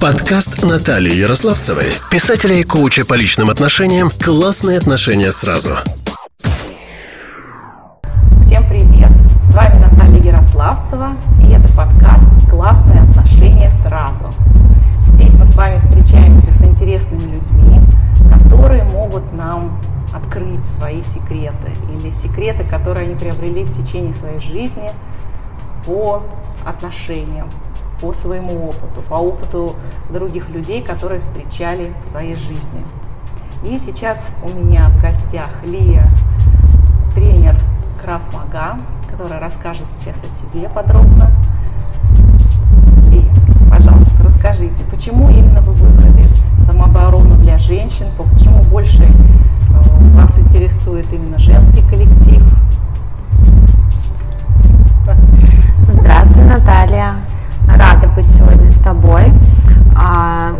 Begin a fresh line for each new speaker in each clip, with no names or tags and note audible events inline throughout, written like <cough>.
Подкаст Натальи Ярославцевой, писателя и коуча по личным отношениям «Классные отношения сразу».
Всем привет! С вами Наталья Ярославцева, и это подкаст «Классные отношения сразу». Здесь мы с вами встречаемся с интересными людьми, которые могут нам открыть свои секреты или секреты, которые они приобрели в течение своей жизни по отношениям, по своему опыту, по опыту других людей, которые встречали в своей жизни. И сейчас у меня в гостях Лия, тренер Краф Мага, которая расскажет сейчас о себе подробно. Лия, пожалуйста, расскажите, почему именно вы выбрали самооборону для женщин, почему больше э, вас интересует именно женский коллектив?
Здравствуй, Наталья. Быть сегодня с тобой. А,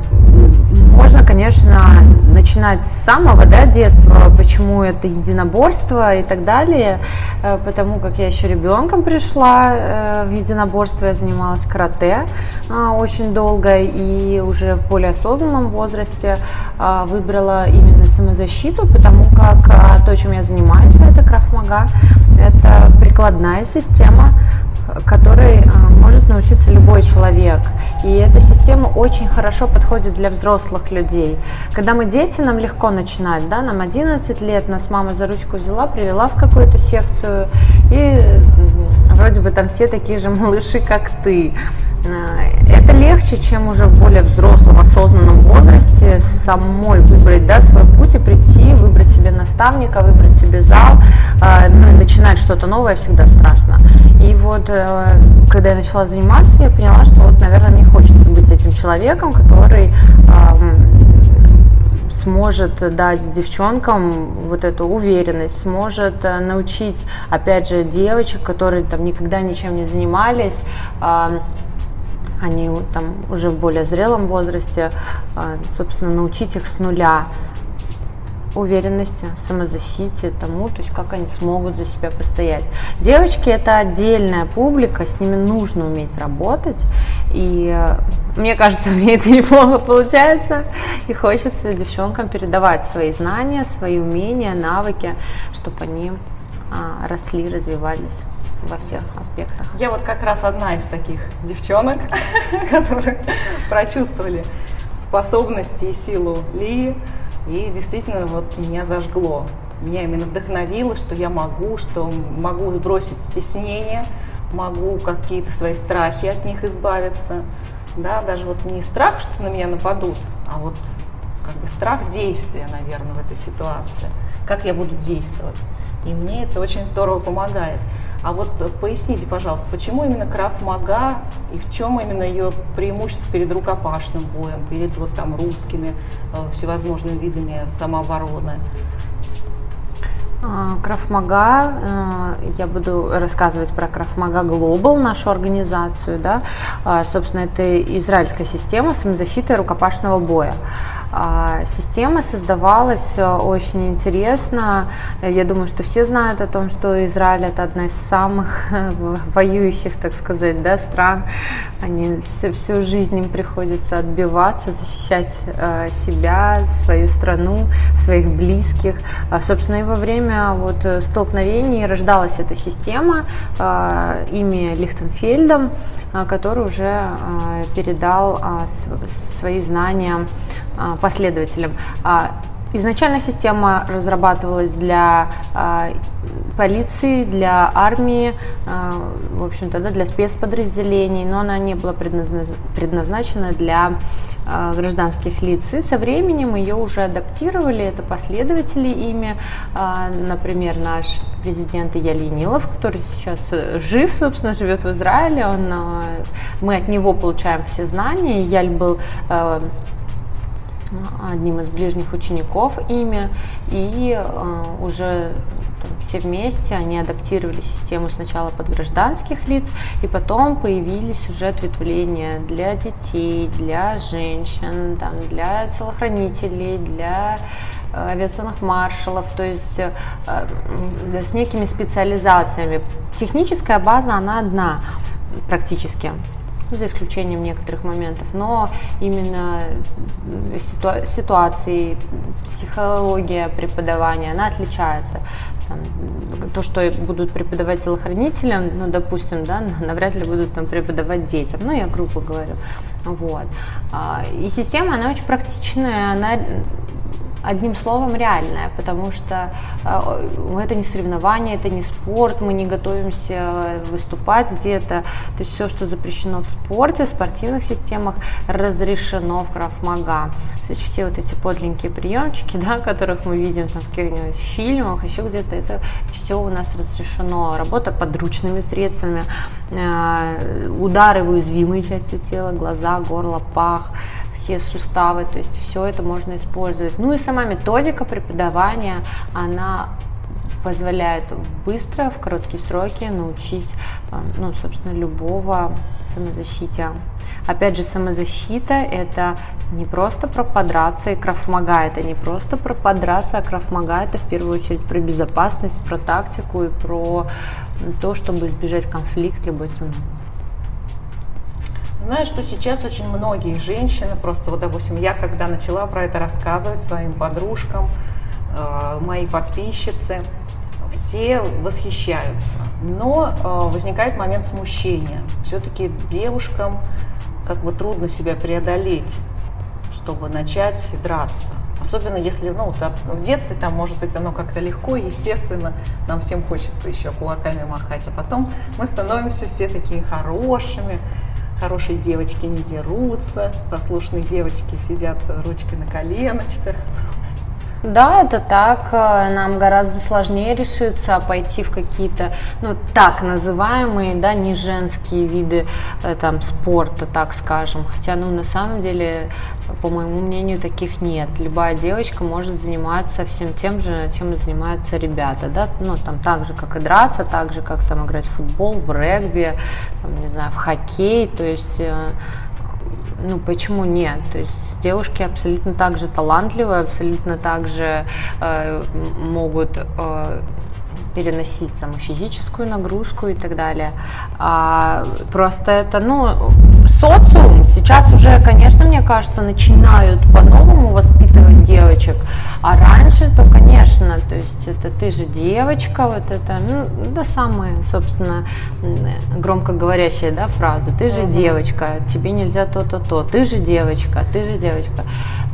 можно, конечно, начинать с самого да, детства, почему это единоборство и так далее. Э, потому как я еще ребенком пришла э, в единоборство, я занималась карате а, очень долго и уже в более осознанном возрасте выбрала именно самозащиту, потому как то, чем я занимаюсь, это крафмага, это прикладная система которой а, может научиться любой человек. И эта система очень хорошо подходит для взрослых людей. Когда мы дети, нам легко начинать, да, нам 11 лет, нас мама за ручку взяла, привела в какую-то секцию, и вроде бы там все такие же малыши, как ты. Легче, чем уже в более взрослом, осознанном возрасте самой выбрать да, свой путь и прийти, выбрать себе наставника, выбрать себе зал, а, ну, и начинать что-то новое всегда страшно. И вот, э, когда я начала заниматься, я поняла, что вот, наверное, мне хочется быть этим человеком, который сможет дать девчонкам вот эту уверенность, сможет э, научить, опять же, девочек, которые там никогда ничем не занимались, они там уже в более зрелом возрасте, а, собственно, научить их с нуля уверенности, самозащите, тому, то есть как они смогут за себя постоять. Девочки это отдельная публика, с ними нужно уметь работать, и э, мне кажется, <laughs> мне это неплохо получается, и хочется девчонкам передавать свои знания, свои умения, навыки, чтобы они а, росли, развивались во всех аспектах.
Я вот как раз одна из таких девчонок, <laughs> которые прочувствовали способности и силу Ли, и действительно вот меня зажгло. Меня именно вдохновило, что я могу, что могу сбросить стеснение, могу какие-то свои страхи от них избавиться. Да, даже вот не страх, что на меня нападут, а вот как бы страх действия, наверное, в этой ситуации. Как я буду действовать. И мне это очень здорово помогает. А вот поясните, пожалуйста, почему именно Краф Мага и в чем именно ее преимущество перед рукопашным боем, перед вот там русскими э, всевозможными видами самообороны?
А, Крафмага, э, я буду рассказывать про Крафмага Глобал, нашу организацию, да, а, собственно, это израильская система самозащиты рукопашного боя. А, система создавалась э, очень интересно. Я думаю, что все знают о том, что Израиль это одна из самых <laughs> воюющих, так сказать, да, стран. Они всю, всю жизнь им приходится отбиваться, защищать э, себя, свою страну, своих близких. А, собственно, и во время вот столкновений рождалась эта система э, ими Лихтенфельдом, который уже передал свои знания а, последователям. А, изначально система разрабатывалась для э, полиции, для армии, э, в общем-то, да, для спецподразделений, но она не была предназначена для э, гражданских лиц. И со временем ее уже адаптировали, это последователи ими, э, например, наш президент Илья Ленилов, который сейчас жив, собственно, живет в Израиле, он, э, мы от него получаем все знания. Яль был э, одним из ближних учеников ими, и э, уже все вместе они адаптировали систему сначала под гражданских лиц, и потом появились уже ответвления для детей, для женщин, там, для телохранителей, для э, авиационных маршалов, то есть э, с некими специализациями. Техническая база, она одна практически за исключением некоторых моментов, но именно ситуа- ситуации, психология преподавания, она отличается. Там, то, что будут преподавать телохранителям, ну, допустим, да, <laughs> навряд ли будут там преподавать детям, ну, я грубо говорю, вот. А, и система, она очень практичная, она одним словом реальная, потому что э, это не соревнование, это не спорт, мы не готовимся выступать где-то. То есть все, что запрещено в спорте, в спортивных системах, разрешено в крафмага. То есть все вот эти подленькие приемчики, <laughs> да, которых мы видим там, в каких-нибудь фильмах, еще где-то, это все у нас разрешено. Работа подручными средствами, э, удары в уязвимые части тела, глаза, горло, пах, все суставы, то есть все это можно использовать. Ну и сама методика преподавания, она позволяет быстро, в короткие сроки научить, э, ну, собственно, любого самозащите. Опять же, самозащита – это не просто про подраться и крафмага, это не просто про подраться, а крафмага – это в первую очередь про безопасность, про тактику и про то, чтобы избежать конфликта любой ценой.
Знаю, что сейчас очень многие женщины, просто вот, допустим, я когда начала про это рассказывать своим подружкам, э, мои подписчицы, все восхищаются. Но э, возникает момент смущения. Все-таки девушкам как бы трудно себя преодолеть, чтобы начать драться. Особенно если, ну, в детстве там, может быть, оно как-то легко, естественно, нам всем хочется еще кулаками махать, а потом мы становимся все такие хорошими, хорошие девочки не дерутся, послушные девочки сидят ручкой на коленочках.
Да, это так. Нам гораздо сложнее решиться пойти в какие-то, ну, так называемые, да, не женские виды э, там спорта, так скажем. Хотя, ну, на самом деле, по моему мнению, таких нет. Любая девочка может заниматься всем тем же, чем занимаются ребята, да, ну, там, так же, как и драться, так же, как там играть в футбол, в регби, там, не знаю, в хоккей, то есть э, ну почему нет? То есть девушки абсолютно так же талантливые, абсолютно так же э, могут э, переносить там, физическую нагрузку и так далее. А, просто это, ну, социум. Сейчас уже, конечно, мне кажется, начинают по-новому воспитывать девочек, а раньше, то, конечно, то есть это ты же девочка, вот это, ну, да, самая, собственно, громко говорящая, да, фраза, ты же девочка, тебе нельзя то-то-то, ты же девочка, ты же девочка.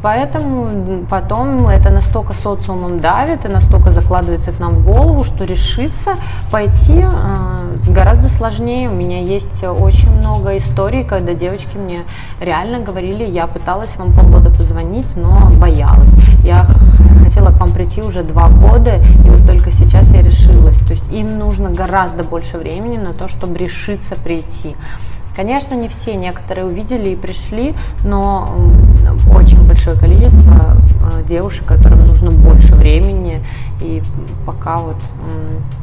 Поэтому потом это настолько социумом давит и настолько закладывается к нам в голову, что решиться пойти э, гораздо сложнее. У меня есть очень много историй, когда девочки мне реально говорили, я пыталась вам полгода позвонить, но боялась. Я хотела к вам прийти уже два года, и вот только сейчас я решилась. То есть им нужно гораздо больше времени на то, чтобы решиться прийти. Конечно, не все, некоторые увидели и пришли, но очень большое количество э, девушек, которым нужно больше времени, и пока вот...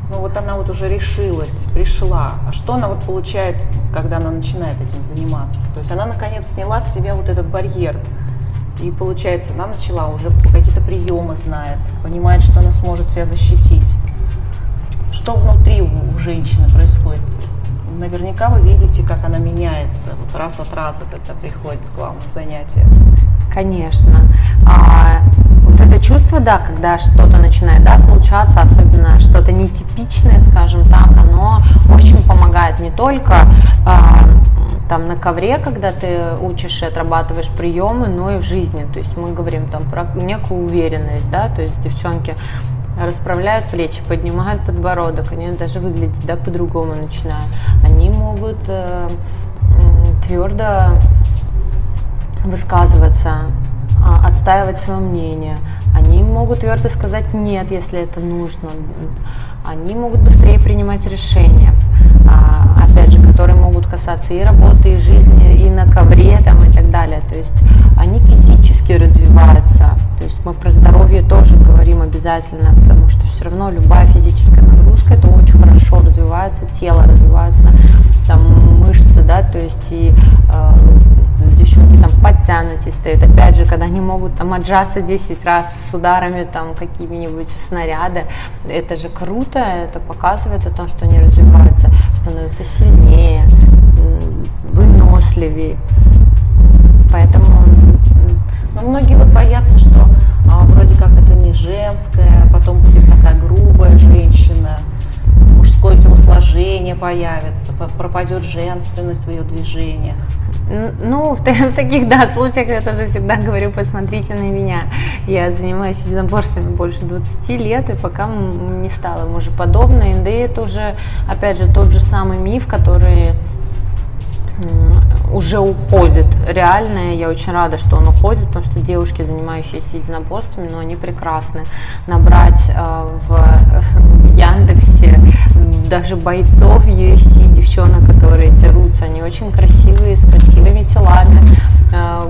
Ну вот она вот уже решилась, пришла. А что она вот получает, когда она начинает этим заниматься? То есть она наконец сняла с себя вот этот барьер. И получается, она начала уже какие-то приемы знает, понимает, что она сможет себя защитить. Что внутри у женщины происходит? Наверняка вы видите, как она меняется вот раз от раза, когда приходит к вам на занятия.
Конечно. А, вот это чувство, да, когда что-то начинает да, получаться, особенно что-то нетипичное, скажем так, оно очень помогает не только а, там на ковре, когда ты учишь и отрабатываешь приемы, но и в жизни. То есть мы говорим там про некую уверенность, да, то есть девчонки расправляют плечи, поднимают подбородок, они даже выглядят да, по-другому начинают. Они могут э, твердо высказываться, э, отстаивать свое мнение. Они могут твердо сказать нет, если это нужно. Они могут быстрее принимать решения, а, опять же, которые могут касаться и работы, и жизни, и на ковре там, и так далее. То есть они физически развиваются. То есть мы про здоровье тоже говорим обязательно, потому что все равно любая физическая нагрузка это очень хорошо развивается, тело развивается, там мышцы, да, то есть и э, девчонки там подтянутые стоят. Опять же, когда они могут там отжаться 10 раз с ударами там какими-нибудь снаряда, это же круто, это показывает о том, что они развиваются, становятся сильнее, выносливее. Поэтому...
Но многие вот боятся, что а, вроде как это не женская, а потом будет такая грубая женщина, мужское телосложение появится, пропадет женственность в ее движениях.
Ну, в, в таких, да, случаях я тоже всегда говорю, посмотрите на меня. Я занимаюсь единоборствами больше 20 лет, и пока не стало мужеподобной. Да и это уже, опять же, тот же самый миф, который уже уходит. Реально, я очень рада, что он уходит, потому что девушки, занимающиеся единоборствами, ну, они прекрасны. Набрать э, в, в Яндексе даже бойцов UFC, девчонок, которые дерутся, они очень красивые, с красивыми телами,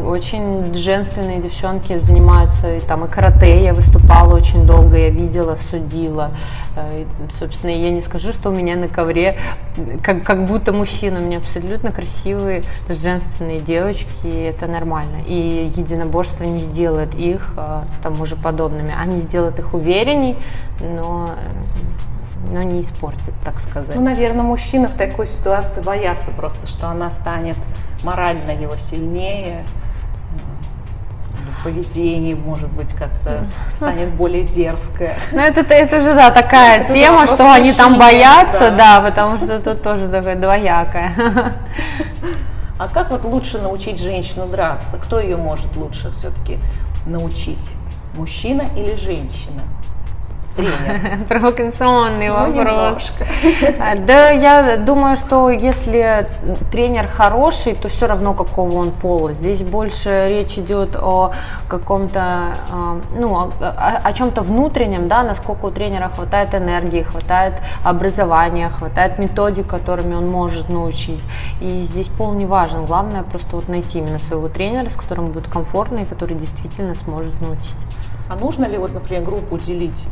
очень женственные девчонки занимаются, и, там и карате, я выступала очень долго, я видела, судила. Э, собственно, я не скажу, что у меня на ковре как, как будто мужчина, у меня абсолютно красивые женственные девочки, и это нормально. И единоборство не сделает их э, тому же подобными. Они сделают их уверенней, но но не испортит, так сказать.
Ну, наверное, мужчины в такой ситуации боятся просто, что она станет морально его сильнее, поведение, может быть, как-то станет более дерзкое.
Ну, это, это уже, да, такая это тема, что они там боятся, да. да, потому что тут тоже такое двоякое.
А как вот лучше научить женщину драться? Кто ее может лучше все-таки научить? Мужчина или женщина?
Тренер? <laughs> Провокационный ну, вопрос. А, да, я думаю, что если тренер хороший, то все равно какого он пола. Здесь больше речь идет о каком-то, а, ну, о, чем-то внутреннем, да, насколько у тренера хватает энергии, хватает образования, хватает методик, которыми он может научить. И здесь пол не важен. Главное просто вот найти именно своего тренера, с которым будет комфортно и который действительно сможет научить.
А нужно ли вот, например, группу делить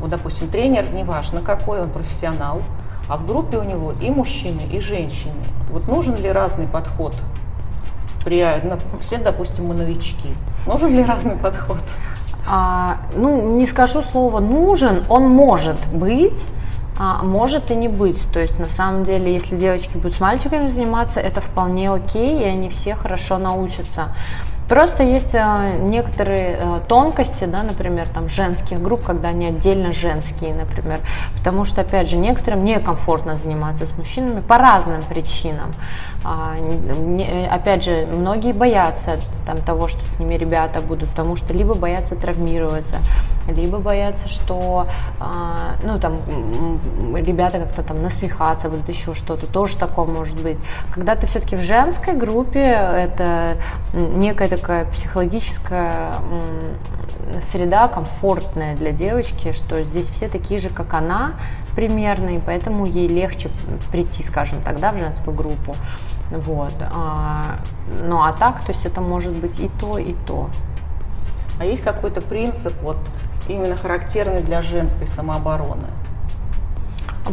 вот, допустим, тренер, неважно какой, он профессионал, а в группе у него и мужчины, и женщины. Вот нужен ли разный подход? При, все, допустим, мы новички. Нужен ли разный подход?
А, ну, не скажу слово нужен, он может быть, а может и не быть. То есть на самом деле, если девочки будут с мальчиками заниматься, это вполне окей, и они все хорошо научатся. Просто есть э, некоторые э, тонкости, да, например, там женских групп, когда они отдельно женские, например, потому что, опять же, некоторым некомфортно заниматься с мужчинами по разным причинам. А, опять же, многие боятся там, того, что с ними ребята будут, потому что либо боятся травмироваться, либо боятся, что а, ну, там, ребята как-то там насмехаться будут, еще что-то, тоже такое может быть. Когда ты все-таки в женской группе, это некая такая психологическая среда комфортная для девочки, что здесь все такие же, как она, примерно, и поэтому ей легче прийти, скажем так, да, в женскую группу. Вот. А, ну а так, то есть это может быть и то, и то.
А есть какой-то принцип, вот именно характерный для женской самообороны?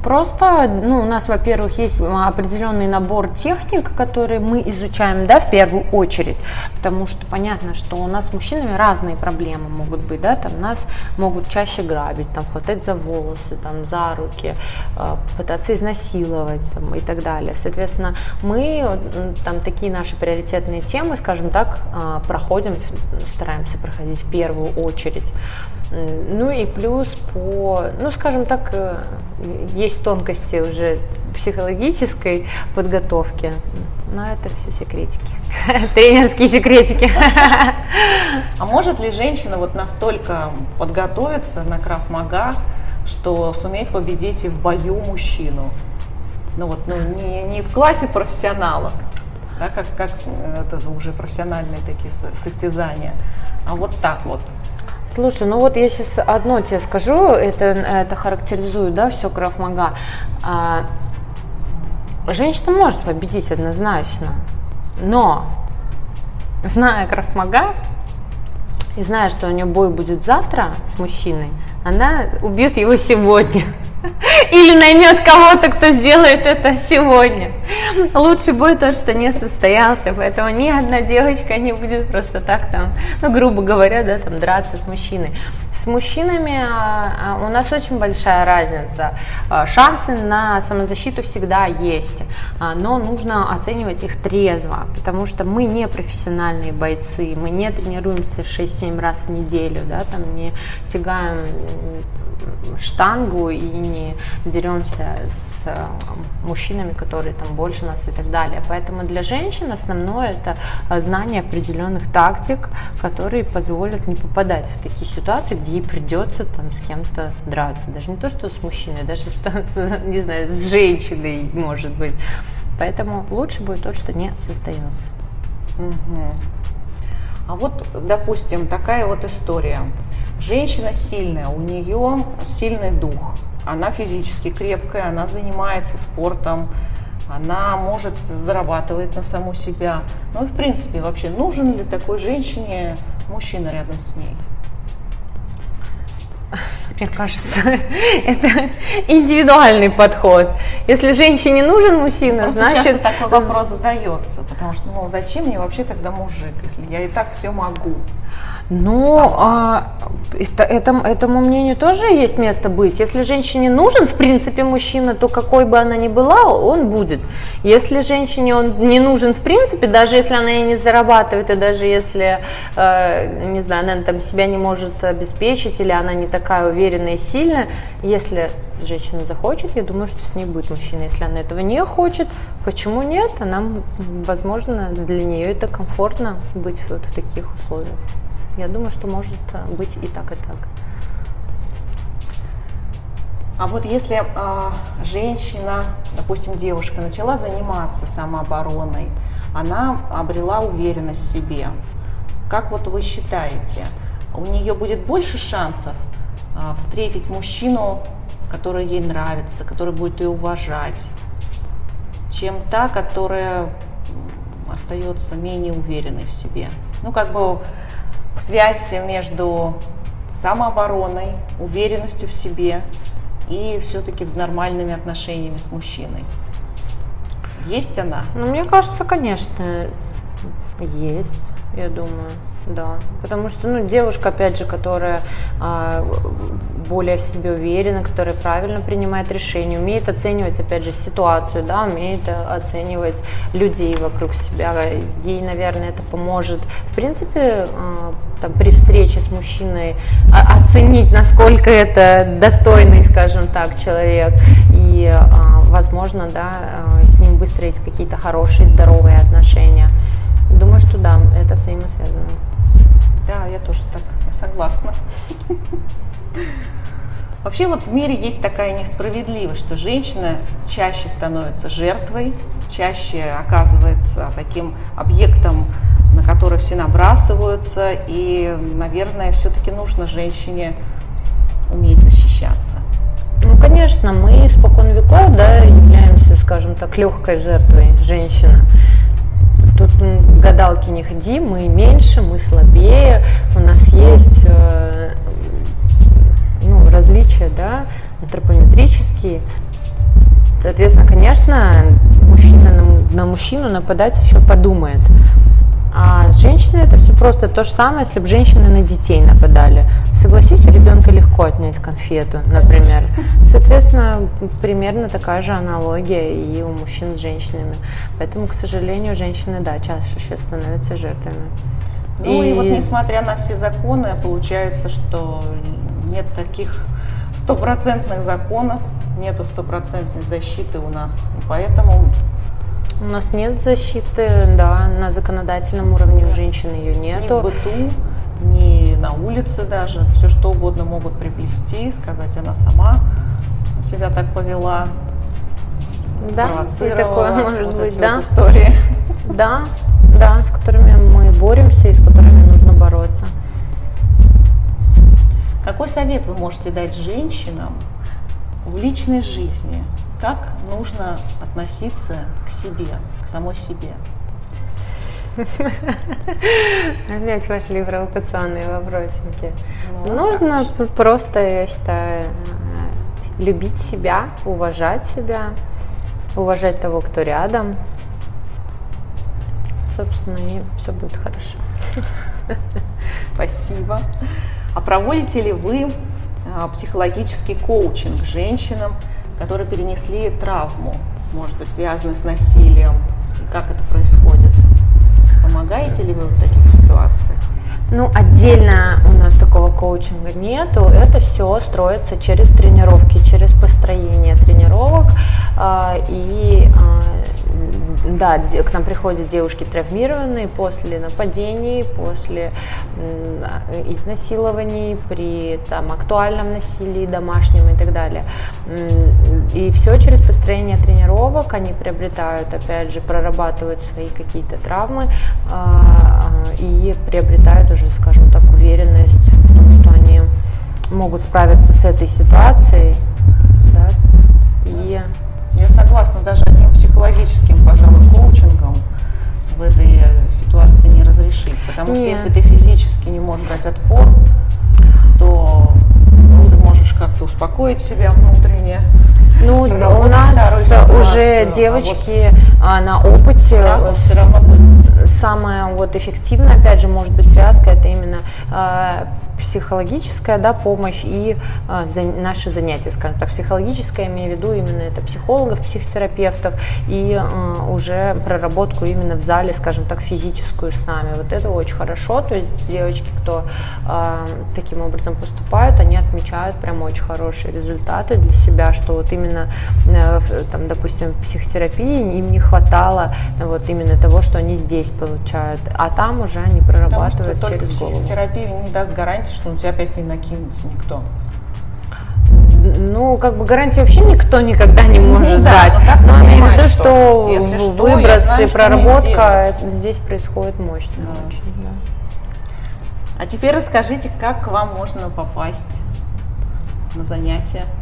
Просто, ну, у нас, во-первых, есть определенный набор техник, которые мы изучаем, да, в первую очередь, потому что понятно, что у нас с мужчинами разные проблемы могут быть, да, там нас могут чаще грабить, там, хватать за волосы, там, за руки, э, пытаться изнасиловать там, и так далее. Соответственно, мы там такие наши приоритетные темы, скажем так, э, проходим, стараемся проходить в первую очередь. Ну и плюс по, ну скажем так, э, есть тонкости уже психологической подготовки, но это все секретики, <laughs> тренерские секретики. <laughs>
А может ли женщина вот настолько подготовиться на крафмага, что суметь победить и в бою мужчину? Ну вот, ну не, не в классе профессионалов, да, как, как э, это уже профессиональные такие состязания, а вот так вот,
Слушай, ну вот я сейчас одно тебе скажу, это, это характеризует, да, все крафмага. А, женщина может победить однозначно, но зная крафмага и зная, что у нее бой будет завтра с мужчиной, она убьет его сегодня. Или наймет кого-то, кто сделает это сегодня. Лучше будет тот, что не состоялся, поэтому ни одна девочка не будет просто так там, ну, грубо говоря, да, там драться с мужчиной. С мужчинами а, а, у нас очень большая разница. А, шансы на самозащиту всегда есть, но нужно оценивать их трезво, потому что мы не профессиональные бойцы, мы не тренируемся 6-7 раз в неделю, да, там не тягаем штангу и не деремся с э, мужчинами, которые там больше нас и так далее. Поэтому для женщин основное это э, знание определенных тактик, которые позволят не попадать в такие ситуации, где ей придется там с кем-то драться. Даже не то, что с мужчиной, даже с, не знаю, с женщиной может быть. Поэтому лучше будет то, что не состоялся.
Угу. А вот, допустим, такая вот история. Женщина сильная, у нее сильный дух, она физически крепкая, она занимается спортом, она может зарабатывать на саму себя. Ну и в принципе вообще нужен ли такой женщине мужчина рядом с ней?
Мне кажется, <laughs> это индивидуальный подход. Если женщине нужен мужчина,
Просто
значит...
такой вопрос задается, потому что, ну, зачем мне вообще тогда мужик, если я и так все могу?
Ну, а, это, этому, этому мнению тоже есть место быть. Если женщине нужен, в принципе, мужчина, то какой бы она ни была, он будет. Если женщине он не нужен, в принципе, даже если она и не зарабатывает, и даже если, э, не знаю, она там себя не может обеспечить, или она не такая уверенная и сильная, если женщина захочет, я думаю, что с ней будет мужчина. Если она этого не хочет, почему нет? Она, возможно, для нее это комфортно быть вот в таких условиях. Я думаю, что может э, быть и так, и так.
А вот если э, женщина, допустим, девушка, начала заниматься самообороной, она обрела уверенность в себе, как вот вы считаете, у нее будет больше шансов э, встретить мужчину, который ей нравится, который будет ее уважать, чем та, которая остается менее уверенной в себе? Ну, как бы связь между самообороной, уверенностью в себе и все-таки нормальными отношениями с мужчиной. Есть она?
Ну, мне кажется, конечно, есть, я думаю. Да, потому что, ну, девушка, опять же, которая а, более в себе уверена, которая правильно принимает решения, умеет оценивать, опять же, ситуацию, да, умеет оценивать людей вокруг себя, ей, наверное, это поможет. В принципе, а, там, при встрече с мужчиной оценить, насколько это достойный, скажем так, человек, и, а, возможно, да, с ним выстроить какие-то хорошие, здоровые отношения. Думаю, что да, это взаимосвязано.
Да, я тоже так согласна. Вообще вот в мире есть такая несправедливость, что женщина чаще становится жертвой, чаще оказывается таким объектом, на который все набрасываются, и, наверное, все-таки нужно женщине уметь защищаться.
Ну, конечно, мы испокон веков да, являемся, скажем так, легкой жертвой женщина. Тут гадалки не ходи, мы меньше, мы слабее, у нас есть э, ну, различия, да, антропометрические. Соответственно, конечно, мужчина на, на мужчину нападать еще подумает. А с женщиной это все просто то же самое, если бы женщины на детей нападали. Согласись, у ребенка легко отнять конфету, например. Соответственно, примерно такая же аналогия и у мужчин с женщинами. Поэтому, к сожалению, женщины, да, чаще сейчас становятся жертвами.
Ну и, и вот несмотря на все законы, получается, что нет таких стопроцентных законов, нету стопроцентной защиты у нас. И поэтому
у нас нет защиты, да, на законодательном уровне у женщин ее нету.
Ни в быту, ни на улице даже. Все что угодно могут приплести, сказать, она сама себя так повела.
Да, и такое может
вот
быть, да.
Вот истории. <laughs>
Да, да, с которыми мы боремся и с которыми нужно бороться.
Какой совет вы можете дать женщинам в личной жизни, как нужно относиться к себе, к самой себе? <laughs>
Опять пошли провокационные вопросики. Ну, Нужно просто, я считаю, любить себя, уважать себя, уважать того, кто рядом. Собственно, и все будет хорошо. <laughs>
Спасибо. А проводите ли вы а, психологический коучинг женщинам, которые перенесли травму, может быть, связанную с насилием? И как это происходит? Помогаете ли вы в таких ситуациях?
Ну, отдельно у нас такого коучинга нету. Это все строится через тренировки, через построение тренировок. А, и а, да, к нам приходят девушки травмированные после нападений, после изнасилований, при там, актуальном насилии домашнем и так далее. И все через построение тренировок они приобретают, опять же, прорабатывают свои какие-то травмы а, и приобретают уже, скажем так, уверенность в том, что они могут справиться с этой ситуацией. Да,
я согласна, даже одним психологическим, пожалуй, коучингом в этой э, ситуации не разрешить. Потому что если ты физически не можешь дать отпор, то ну, ты можешь как-то успокоить себя внутренне.
Ну, у нас уже девочки а вот на опыте все равно самое вот эффективное, опять же, может быть связка, это именно э, психологическая да, помощь и э, за, наши занятия, скажем так, психологическая, имею в виду именно это психологов, психотерапевтов и э, уже проработку именно в зале, скажем так, физическую с нами. Вот это очень хорошо, то есть девочки, кто э, таким образом поступают, они отмечают прям очень хорошие результаты для себя, что вот именно, э, там, допустим, в психотерапии им не хватало вот именно того, что они здесь получают, а там уже они прорабатывают
Потому
что через голову.
Психотерапия не даст гарантии, что на тебя опять не накинется никто.
Ну, как бы гарантии вообще никто никогда не ну может ну, дать. Да, но так имею в виду, что, что выброс знаю, и проработка здесь происходит мощно. Да. Очень, да.
А теперь расскажите, как к вам можно попасть на занятия? <laughs>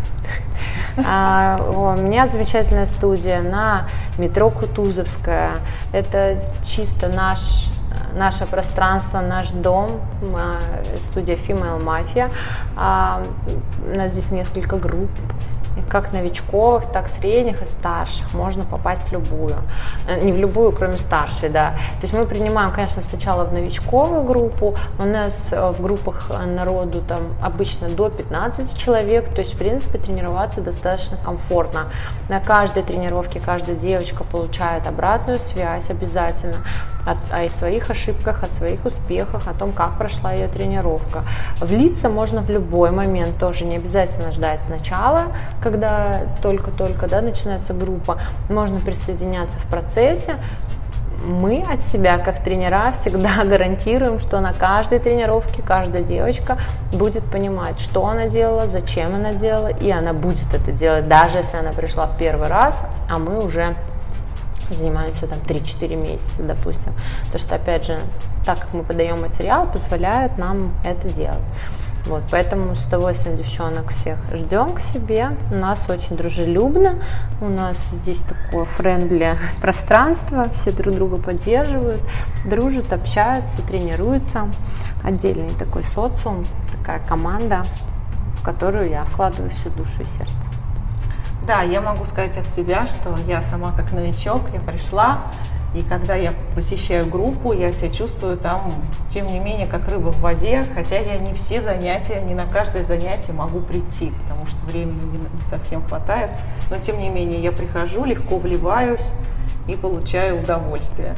А, у меня замечательная студия на метро Кутузовская. Это чисто наш наше пространство, наш дом, студия Female Mafia. А, у нас здесь несколько групп как новичковых, так средних и старших. Можно попасть в любую. Э, не в любую, кроме старшей, да. То есть мы принимаем, конечно, сначала в новичковую группу. У нас э, в группах народу там обычно до 15 человек. То есть, в принципе, тренироваться достаточно комфортно. На каждой тренировке каждая девочка получает обратную связь обязательно о, о своих ошибках, о своих успехах, о том, как прошла ее тренировка. Влиться можно в любой момент, тоже не обязательно ждать сначала, когда только-только да, начинается группа. Можно присоединяться в процессе, мы от себя, как тренера, всегда <laughs> гарантируем, что на каждой тренировке каждая девочка будет понимать, что она делала, зачем она делала, и она будет это делать, даже если она пришла в первый раз, а мы уже занимаемся там 3-4 месяца, допустим. Потому что, опять же, так как мы подаем материал, позволяют нам это делать. Вот, поэтому с удовольствием девчонок всех ждем к себе. У нас очень дружелюбно, у нас здесь такое френдли <laughs> пространство, все друг друга поддерживают, дружат, общаются, тренируются. Отдельный такой социум, такая команда, в которую я вкладываю всю душу и сердце.
Да, я могу сказать от себя, что я сама как новичок, я пришла, и когда я посещаю группу, я себя чувствую там, тем не менее, как рыба в воде, хотя я не все занятия, не на каждое занятие могу прийти, потому что времени не совсем хватает. Но тем не менее, я прихожу, легко вливаюсь и получаю удовольствие.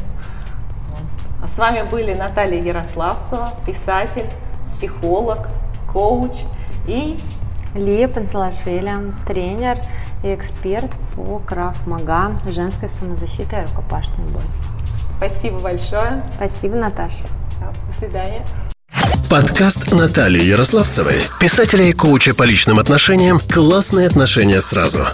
А с вами были Наталья Ярославцева, писатель, психолог, коуч и
Лия Панцелашвили, тренер и эксперт по краф-мага, женской самозащиты и рукопашной бой.
Спасибо большое.
Спасибо, Наташа.
До свидания.
Подкаст Натальи Ярославцевой, писателя и коуча по личным отношениям «Классные отношения сразу».